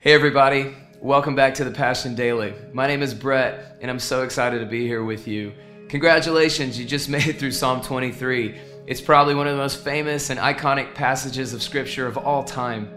Hey, everybody. Welcome back to the Passion Daily. My name is Brett, and I'm so excited to be here with you. Congratulations, you just made it through Psalm 23. It's probably one of the most famous and iconic passages of Scripture of all time.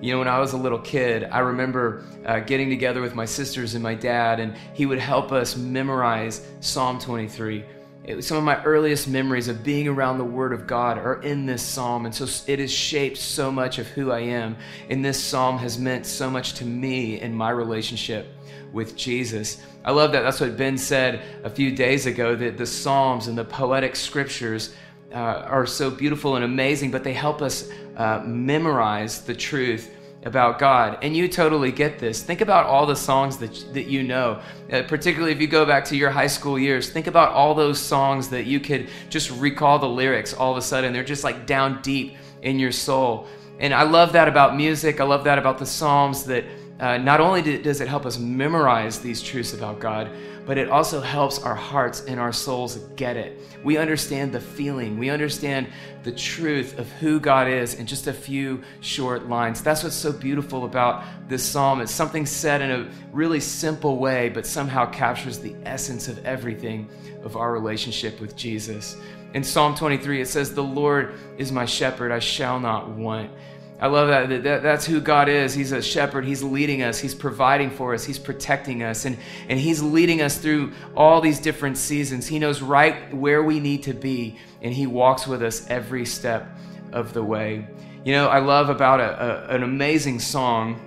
You know, when I was a little kid, I remember uh, getting together with my sisters and my dad, and he would help us memorize Psalm 23 it, some of my earliest memories of being around the Word of God are in this psalm. And so it has shaped so much of who I am. And this psalm has meant so much to me in my relationship with Jesus. I love that. That's what Ben said a few days ago that the psalms and the poetic scriptures uh, are so beautiful and amazing, but they help us uh, memorize the truth about God. And you totally get this. Think about all the songs that, that you know, uh, particularly if you go back to your high school years. Think about all those songs that you could just recall the lyrics all of a sudden. They're just like down deep in your soul. And I love that about music. I love that about the Psalms that uh, not only does it help us memorize these truths about God, but it also helps our hearts and our souls get it. We understand the feeling, we understand the truth of who God is in just a few short lines. That's what's so beautiful about this psalm. It's something said in a really simple way, but somehow captures the essence of everything of our relationship with Jesus. In Psalm 23, it says, The Lord is my shepherd, I shall not want. I love that. that. That's who God is. He's a shepherd. He's leading us. He's providing for us. He's protecting us. And, and He's leading us through all these different seasons. He knows right where we need to be, and He walks with us every step of the way. You know, I love about a, a, an amazing song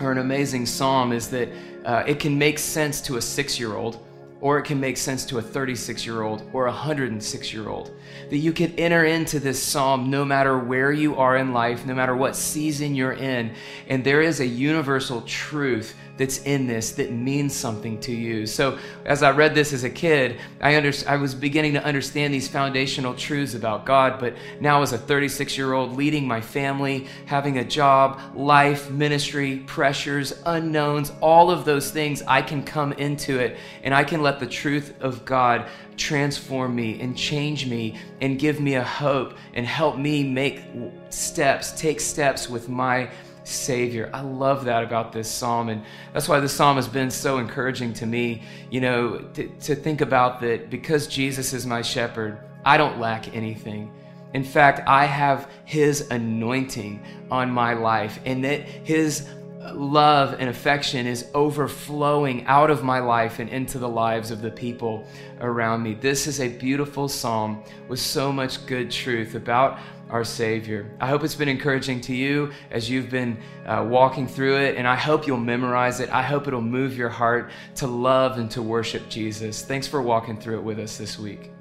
or an amazing psalm is that uh, it can make sense to a six year old or it can make sense to a 36 year old or a 106 year old. That you can enter into this psalm no matter where you are in life, no matter what season you're in. And there is a universal truth that's in this that means something to you. So, as I read this as a kid, I, under, I was beginning to understand these foundational truths about God. But now, as a 36 year old, leading my family, having a job, life, ministry, pressures, unknowns, all of those things, I can come into it and I can let the truth of God transform me and change me and give me a hope and help me make steps, take steps with my Savior. I love that about this psalm. And that's why this psalm has been so encouraging to me, you know, to, to think about that because Jesus is my shepherd, I don't lack anything. In fact, I have His anointing on my life, and that His love and affection is overflowing out of my life and into the lives of the people around me. This is a beautiful psalm with so much good truth about our Savior. I hope it's been encouraging to you as you've been uh, walking through it, and I hope you'll memorize it. I hope it'll move your heart to love and to worship Jesus. Thanks for walking through it with us this week.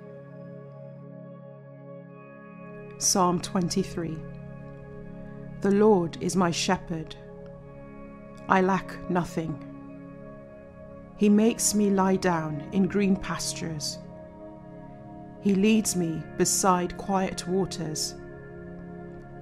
Psalm 23 The Lord is my shepherd I lack nothing. He makes me lie down in green pastures. He leads me beside quiet waters.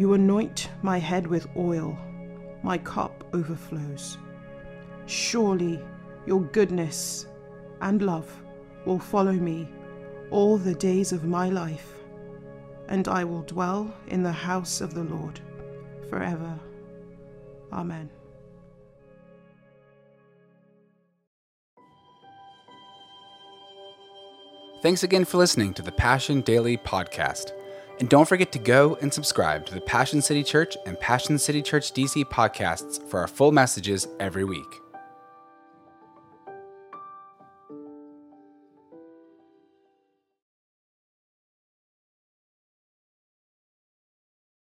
You anoint my head with oil, my cup overflows. Surely your goodness and love will follow me all the days of my life, and I will dwell in the house of the Lord forever. Amen. Thanks again for listening to the Passion Daily Podcast. And don't forget to go and subscribe to the Passion City Church and Passion City Church DC podcasts for our full messages every week.